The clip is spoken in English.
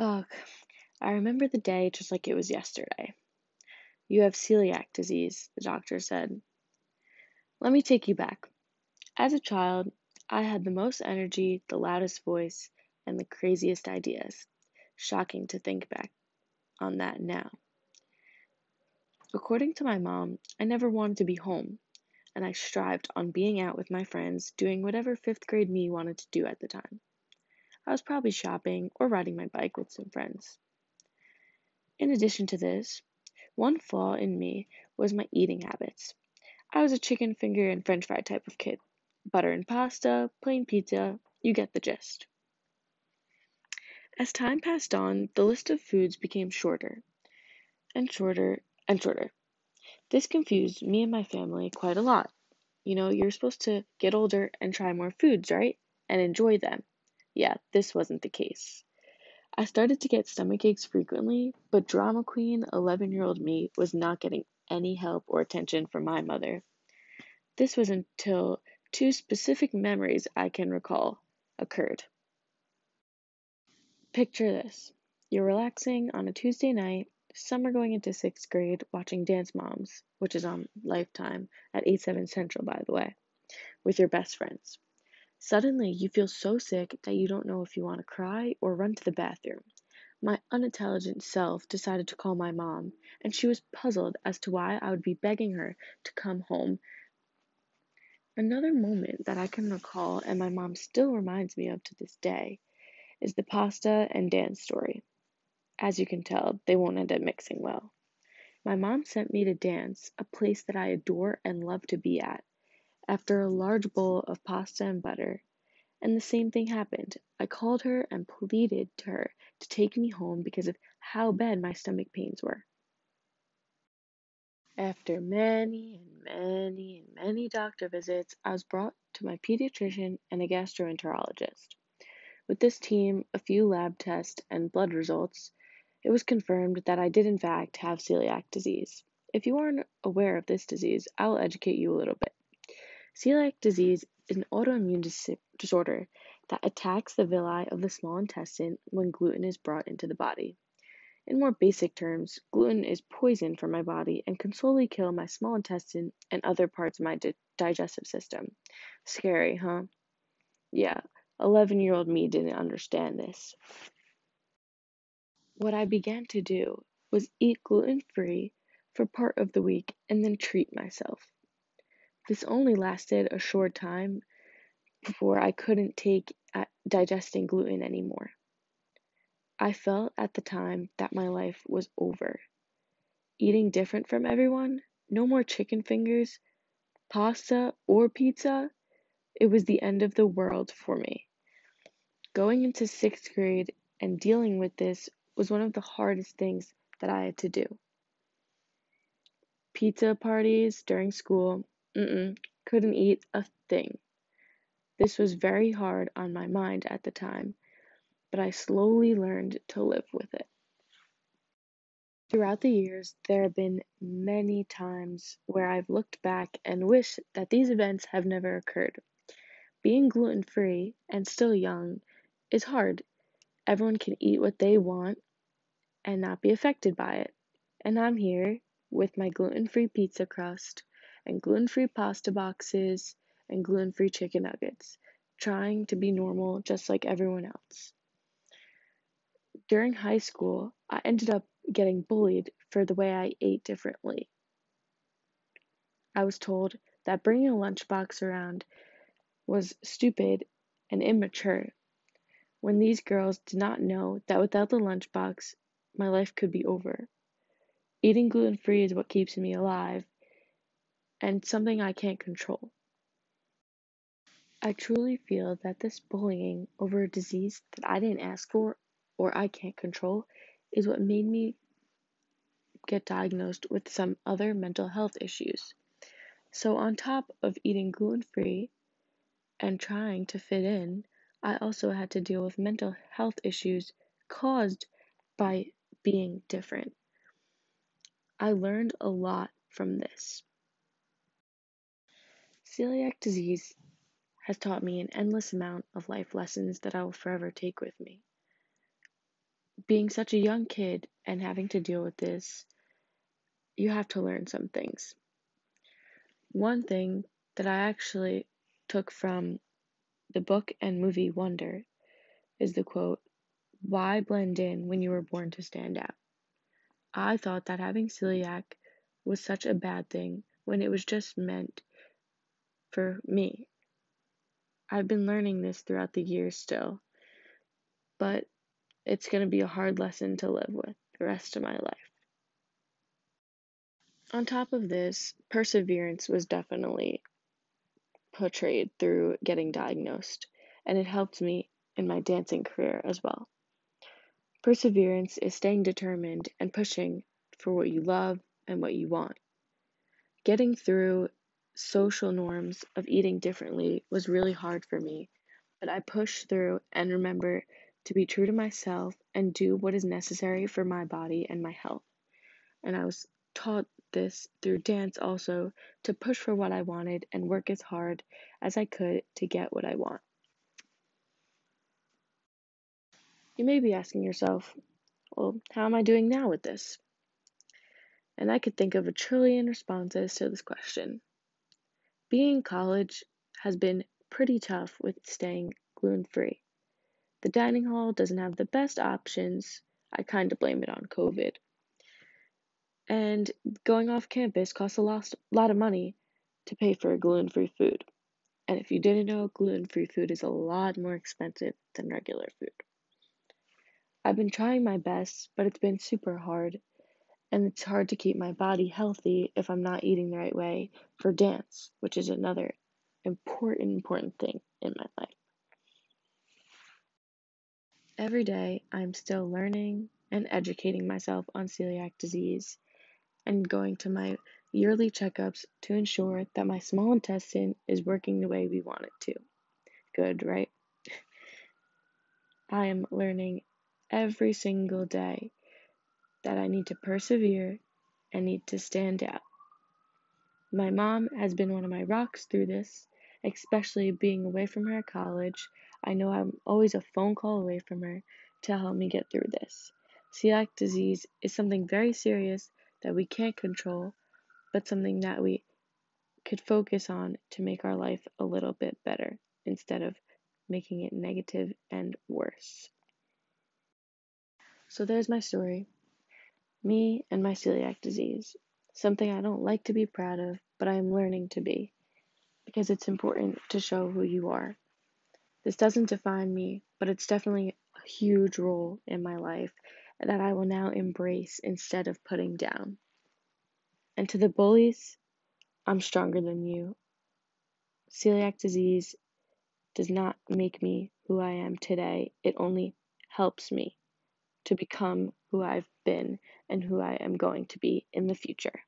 Ugh, I remember the day just like it was yesterday. You have celiac disease, the doctor said. Let me take you back. As a child, I had the most energy, the loudest voice, and the craziest ideas. Shocking to think back on that now. According to my mom, I never wanted to be home, and I strived on being out with my friends, doing whatever fifth grade me wanted to do at the time. I was probably shopping or riding my bike with some friends. In addition to this, one flaw in me was my eating habits. I was a chicken finger and french fry type of kid. Butter and pasta, plain pizza, you get the gist. As time passed on, the list of foods became shorter and shorter and shorter. This confused me and my family quite a lot. You know, you're supposed to get older and try more foods, right? And enjoy them. Yeah, this wasn't the case. I started to get stomach aches frequently, but drama queen 11 year old me was not getting any help or attention from my mother. This was until two specific memories I can recall occurred. Picture this you're relaxing on a Tuesday night, summer going into sixth grade, watching Dance Moms, which is on Lifetime at 8 7 Central, by the way, with your best friends. Suddenly, you feel so sick that you don't know if you want to cry or run to the bathroom. My unintelligent self decided to call my mom, and she was puzzled as to why I would be begging her to come home. Another moment that I can recall, and my mom still reminds me of to this day, is the pasta and dance story. As you can tell, they won't end up mixing well. My mom sent me to dance, a place that I adore and love to be at after a large bowl of pasta and butter. And the same thing happened. I called her and pleaded to her to take me home because of how bad my stomach pains were. After many and many and many doctor visits, I was brought to my pediatrician and a gastroenterologist. With this team, a few lab tests, and blood results, it was confirmed that I did in fact have celiac disease. If you aren't aware of this disease, I will educate you a little bit. Celiac disease is an autoimmune dis- disorder that attacks the villi of the small intestine when gluten is brought into the body. In more basic terms, gluten is poison for my body and can slowly kill my small intestine and other parts of my di- digestive system. Scary, huh? Yeah, 11 year old me didn't understand this. What I began to do was eat gluten free for part of the week and then treat myself. This only lasted a short time before I couldn't take digesting gluten anymore. I felt at the time that my life was over. Eating different from everyone, no more chicken fingers, pasta, or pizza, it was the end of the world for me. Going into sixth grade and dealing with this was one of the hardest things that I had to do. Pizza parties during school Mm-mm, couldn't eat a thing. This was very hard on my mind at the time, but I slowly learned to live with it. Throughout the years, there have been many times where I've looked back and wished that these events have never occurred. Being gluten free and still young is hard. Everyone can eat what they want and not be affected by it. And I'm here with my gluten free pizza crust and gluten free pasta boxes and gluten free chicken nuggets, trying to be normal just like everyone else. During high school, I ended up getting bullied for the way I ate differently. I was told that bringing a lunchbox around was stupid and immature when these girls did not know that without the lunchbox, my life could be over. Eating gluten free is what keeps me alive, and something I can't control. I truly feel that this bullying over a disease that I didn't ask for or I can't control is what made me get diagnosed with some other mental health issues. So, on top of eating gluten free and trying to fit in, I also had to deal with mental health issues caused by being different. I learned a lot from this. Celiac disease has taught me an endless amount of life lessons that I will forever take with me. being such a young kid and having to deal with this, you have to learn some things. One thing that I actually took from the book and movie Wonder is the quote, Why blend in when you were born to stand out? I thought that having celiac was such a bad thing when it was just meant for me. I've been learning this throughout the years still, but it's going to be a hard lesson to live with the rest of my life. On top of this, perseverance was definitely portrayed through getting diagnosed, and it helped me in my dancing career as well. Perseverance is staying determined and pushing for what you love and what you want. Getting through social norms of eating differently was really hard for me, but I pushed through and remember to be true to myself and do what is necessary for my body and my health. And I was taught this through dance also to push for what I wanted and work as hard as I could to get what I want. You may be asking yourself, well, how am I doing now with this? And I could think of a trillion responses to this question. Being in college has been pretty tough with staying gluten free. The dining hall doesn't have the best options. I kind of blame it on COVID. And going off campus costs a lot, lot of money to pay for gluten free food. And if you didn't know, gluten free food is a lot more expensive than regular food. I've been trying my best, but it's been super hard. And it's hard to keep my body healthy if I'm not eating the right way for dance, which is another important, important thing in my life. Every day, I'm still learning and educating myself on celiac disease and going to my yearly checkups to ensure that my small intestine is working the way we want it to. Good, right? I am learning every single day that I need to persevere and need to stand out. My mom has been one of my rocks through this, especially being away from her at college. I know I'm always a phone call away from her to help me get through this. Celiac disease is something very serious that we can't control, but something that we could focus on to make our life a little bit better instead of making it negative and worse. So there's my story. Me and my celiac disease. Something I don't like to be proud of, but I am learning to be. Because it's important to show who you are. This doesn't define me, but it's definitely a huge role in my life that I will now embrace instead of putting down. And to the bullies, I'm stronger than you. Celiac disease does not make me who I am today, it only helps me to become who I've been and who I am going to be in the future.